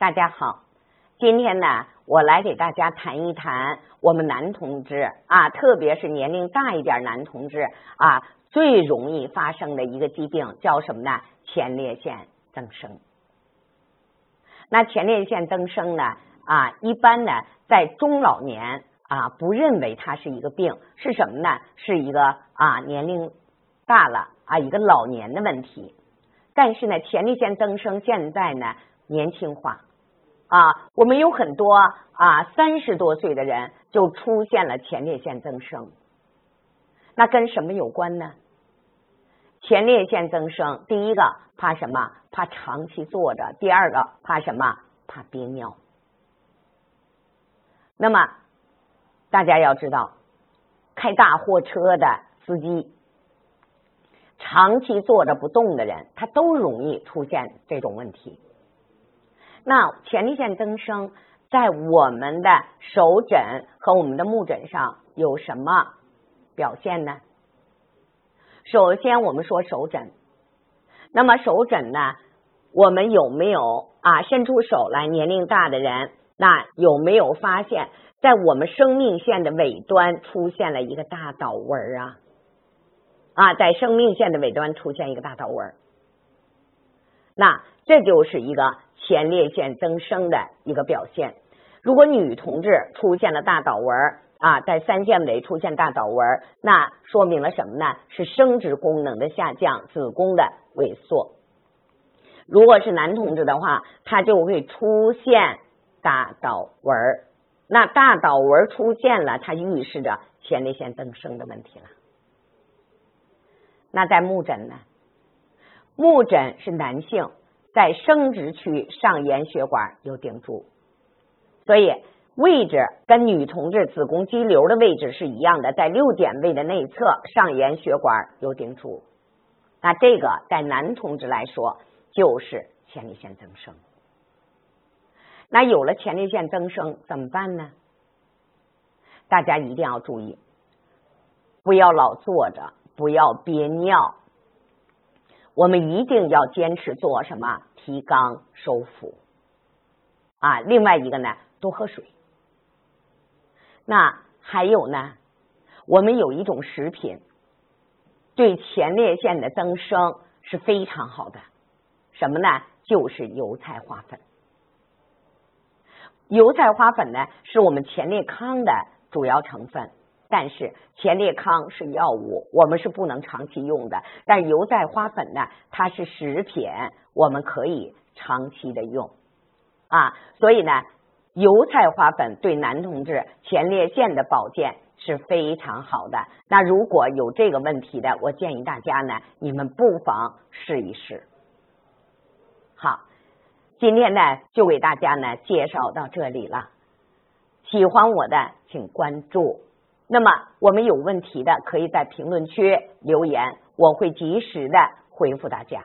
大家好，今天呢，我来给大家谈一谈我们男同志啊，特别是年龄大一点男同志啊，最容易发生的一个疾病叫什么呢？前列腺增生。那前列腺增生呢啊，一般呢在中老年啊不认为它是一个病，是什么呢？是一个啊年龄大了啊一个老年的问题。但是呢，前列腺增生现在呢年轻化。啊，我们有很多啊，三十多岁的人就出现了前列腺增生，那跟什么有关呢？前列腺增生，第一个怕什么？怕长期坐着；第二个怕什么？怕憋尿。那么大家要知道，开大货车的司机，长期坐着不动的人，他都容易出现这种问题。那前列腺增生在我们的手诊和我们的目诊上有什么表现呢？首先，我们说手诊。那么手诊呢，我们有没有啊伸出手来？年龄大的人，那有没有发现，在我们生命线的尾端出现了一个大倒纹啊？啊，在生命线的尾端出现一个大倒纹，那这就是一个。前列腺增生的一个表现。如果女同志出现了大导纹啊，在三线尾出现大导纹，那说明了什么呢？是生殖功能的下降，子宫的萎缩。如果是男同志的话，他就会出现大导纹。那大导纹出现了，它预示着前列腺增生的问题了。那在目诊呢？目诊是男性。在生殖区上沿血管有顶柱，所以位置跟女同志子宫肌瘤的位置是一样的，在六点位的内侧上沿血管有顶柱。那这个在男同志来说就是前列腺增生。那有了前列腺增生怎么办呢？大家一定要注意，不要老坐着，不要憋尿。我们一定要坚持做什么？提肛收腹啊！另外一个呢，多喝水。那还有呢？我们有一种食品对前列腺的增生是非常好的，什么呢？就是油菜花粉。油菜花粉呢，是我们前列康的主要成分。但是前列康是药物，我们是不能长期用的。但油菜花粉呢，它是食品，我们可以长期的用啊。所以呢，油菜花粉对男同志前列腺的保健是非常好的。那如果有这个问题的，我建议大家呢，你们不妨试一试。好，今天呢就给大家呢介绍到这里了。喜欢我的请关注。那么，我们有问题的可以在评论区留言，我会及时的回复大家。